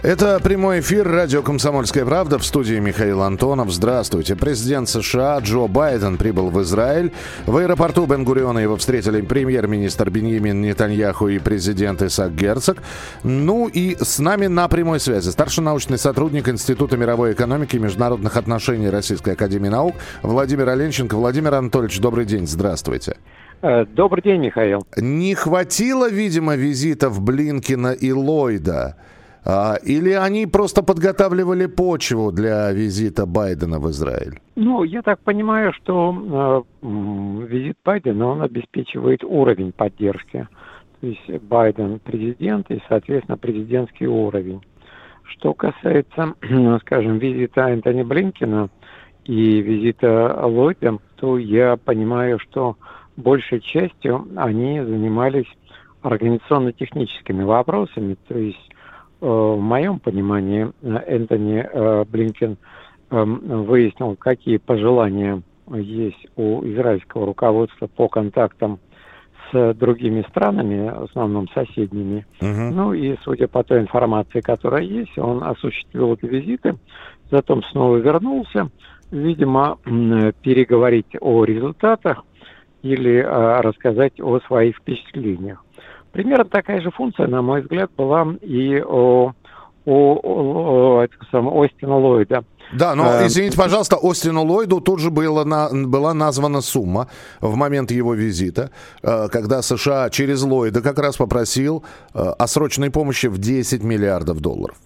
Это прямой эфир радио «Комсомольская правда» в студии Михаил Антонов. Здравствуйте. Президент США Джо Байден прибыл в Израиль. В аэропорту Бен-Гуриона его встретили премьер-министр Беньямин Нетаньяху и президент Исаак Герцог. Ну и с нами на прямой связи старший научный сотрудник Института мировой экономики и международных отношений Российской академии наук Владимир Оленченко. Владимир Анатольевич, добрый день. Здравствуйте. Э, добрый день, Михаил. Не хватило, видимо, визитов Блинкина и Ллойда или они просто подготавливали почву для визита Байдена в Израиль? Ну, я так понимаю, что э, визит Байдена, он обеспечивает уровень поддержки. То есть Байден президент и, соответственно, президентский уровень. Что касается, скажем, визита Энтони Блинкина и визита Ллойда, то я понимаю, что большей частью они занимались организационно-техническими вопросами, то есть в моем понимании Энтони э, Блинкен эм, выяснил, какие пожелания есть у израильского руководства по контактам с другими странами, в основном соседними. Uh-huh. Ну и судя по той информации, которая есть, он осуществил эти визиты, затем снова вернулся, видимо, переговорить о результатах или э, рассказать о своих впечатлениях. Примерно такая же функция, на мой взгляд, была и у, у, у, у Остина Ллойда. Да, но э, извините, пожалуйста, Остину Ллойду тут же была, на, была названа сумма в момент его визита, э, когда США через Ллойда как раз попросил э, о срочной помощи в 10 миллиардов долларов.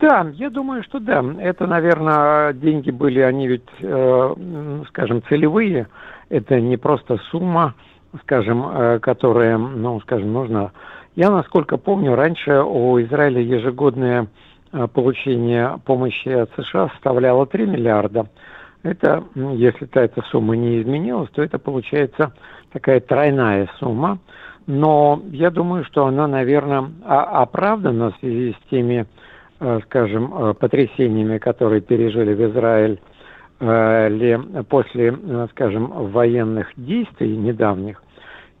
Да, я думаю, что да. Это, наверное, деньги были, они ведь, скажем, целевые. Это не просто сумма, скажем, э, которые, ну, скажем, нужно. Я, насколько помню, раньше у Израиля ежегодное э, получение помощи от США составляло 3 миллиарда. Это, если эта сумма не изменилась, то это получается такая тройная сумма. Но я думаю, что она, наверное, оправдана в связи с теми, э, скажем, потрясениями, которые пережили в Израиль после, скажем, военных действий недавних.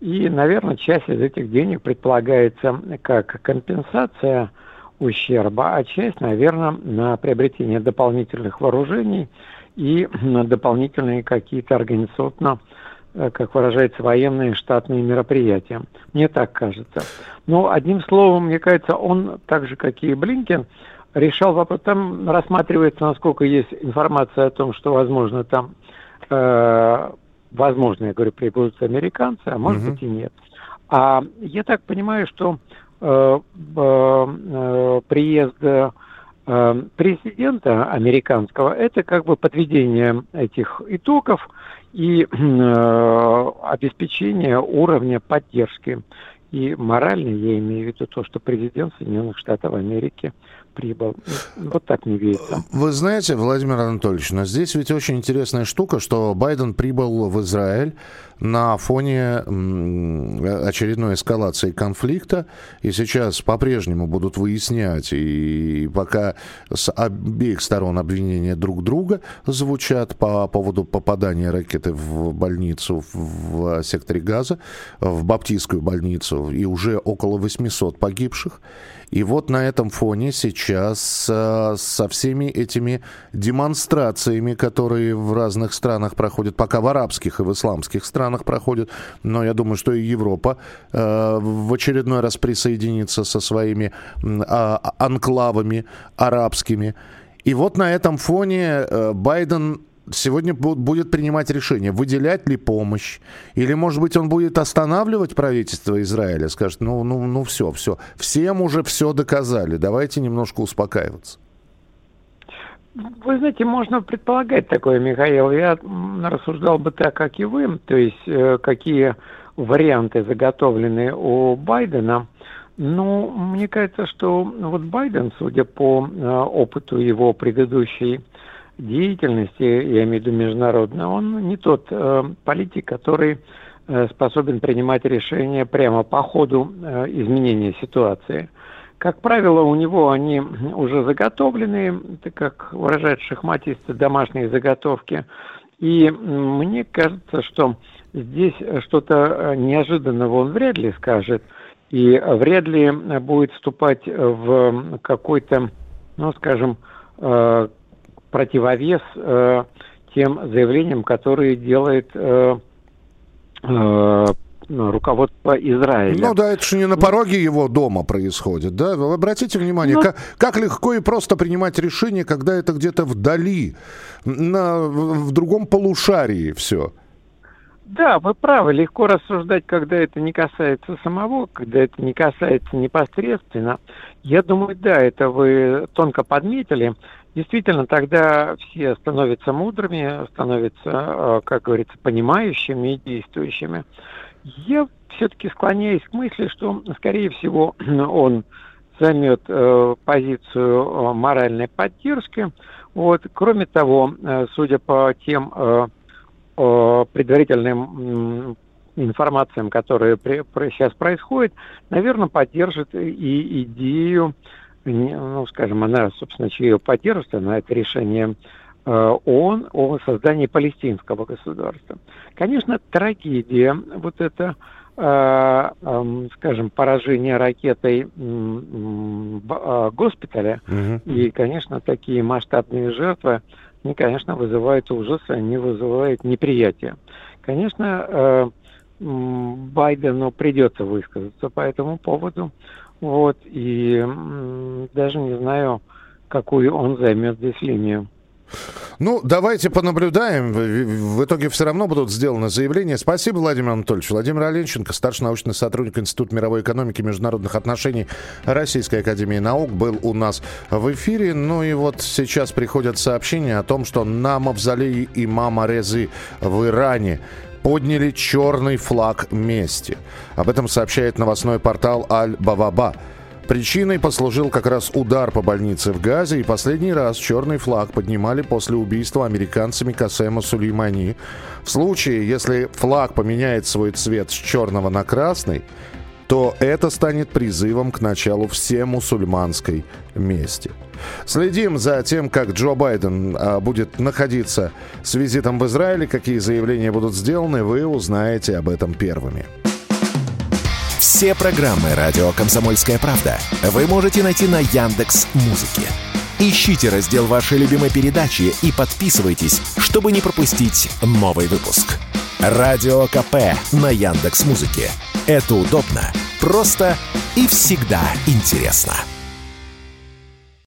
И, наверное, часть из этих денег предполагается как компенсация ущерба, а часть, наверное, на приобретение дополнительных вооружений и на дополнительные какие-то организационно, э, как выражается, военные штатные мероприятия. Мне так кажется. Но, одним словом, мне кажется, он, так же, как и Блинкен, решал вопрос. Там рассматривается, насколько есть информация о том, что, возможно, там э, возможно, я говорю, прибудут американцы, а может угу. быть и нет. А я так понимаю, что э, э, приезд э, президента американского это как бы подведение этих итогов и э, обеспечение уровня поддержки. И морально я имею в виду то, что президент Соединенных Штатов Америки прибыл. Вот так не видится. Вы знаете, Владимир Анатольевич, но здесь ведь очень интересная штука, что Байден прибыл в Израиль на фоне очередной эскалации конфликта, и сейчас по-прежнему будут выяснять, и пока с обеих сторон обвинения друг друга звучат по поводу попадания ракеты в больницу в секторе Газа, в Баптистскую больницу, и уже около 800 погибших. И вот на этом фоне сейчас э, со всеми этими демонстрациями, которые в разных странах проходят, пока в арабских и в исламских странах проходят, но я думаю, что и Европа э, в очередной раз присоединится со своими э, анклавами арабскими. И вот на этом фоне э, Байден сегодня будет принимать решение, выделять ли помощь, или, может быть, он будет останавливать правительство Израиля, скажет, ну, ну, ну все, все, всем уже все доказали, давайте немножко успокаиваться. Вы знаете, можно предполагать такое, Михаил. Я рассуждал бы так, как и вы, то есть э, какие варианты заготовлены у Байдена. Ну, мне кажется, что вот Байден, судя по э, опыту его предыдущей деятельности, я имею в виду международной, он не тот э, политик, который э, способен принимать решения прямо по ходу э, изменения ситуации. Как правило, у него они уже заготовлены, это как выражают шахматисты, домашние заготовки. И мне кажется, что здесь что-то неожиданного он вряд ли скажет, и вряд ли будет вступать в какой-то, ну, скажем, э, противовес э, тем заявлениям, которые делает э, ну, руководство Израиля. Ну да, это же не на пороге его дома происходит, да? Вы обратите внимание, ну, как, как легко и просто принимать решение, когда это где-то вдали, на, в другом полушарии все. Да, вы правы, легко рассуждать, когда это не касается самого, когда это не касается непосредственно. Я думаю, да, это вы тонко подметили. Действительно, тогда все становятся мудрыми, становятся, э, как говорится, понимающими и действующими. Я все-таки склоняюсь к мысли, что, скорее всего, он займет э, позицию э, моральной поддержки. Вот. Кроме того, э, судя по тем предварительным информациям, которые сейчас происходят, наверное, поддержит и идею, ну, скажем, она, собственно, ее поддержит, она это решение Э, ООН о создании палестинского государства. Конечно, трагедия, вот это, э, скажем, поражение ракетой э, госпиталя, угу. и, конечно, такие масштабные жертвы, они, конечно, вызывают ужас, они вызывают неприятие. Конечно, Байдену придется высказаться по этому поводу, вот, и даже не знаю, какую он займет здесь линию. Ну, давайте понаблюдаем. В итоге все равно будут сделаны заявления. Спасибо, Владимир Анатольевич. Владимир Оленченко, старший научный сотрудник Института мировой экономики и международных отношений Российской Академии Наук, был у нас в эфире. Ну и вот сейчас приходят сообщения о том, что на мавзолее имама Резы в Иране подняли черный флаг мести. Об этом сообщает новостной портал Аль-Баваба. Причиной послужил как раз удар по больнице в Газе, и последний раз черный флаг поднимали после убийства американцами Касема Сулеймани. В случае, если флаг поменяет свой цвет с черного на красный, то это станет призывом к началу всемусульманской мести. Следим за тем, как Джо Байден а, будет находиться с визитом в Израиле, какие заявления будут сделаны, вы узнаете об этом первыми. Все программы радио Комсомольская правда вы можете найти на Яндекс Музыке. Ищите раздел вашей любимой передачи и подписывайтесь, чтобы не пропустить новый выпуск. Радио КП на Яндекс Музыке. Это удобно, просто и всегда интересно.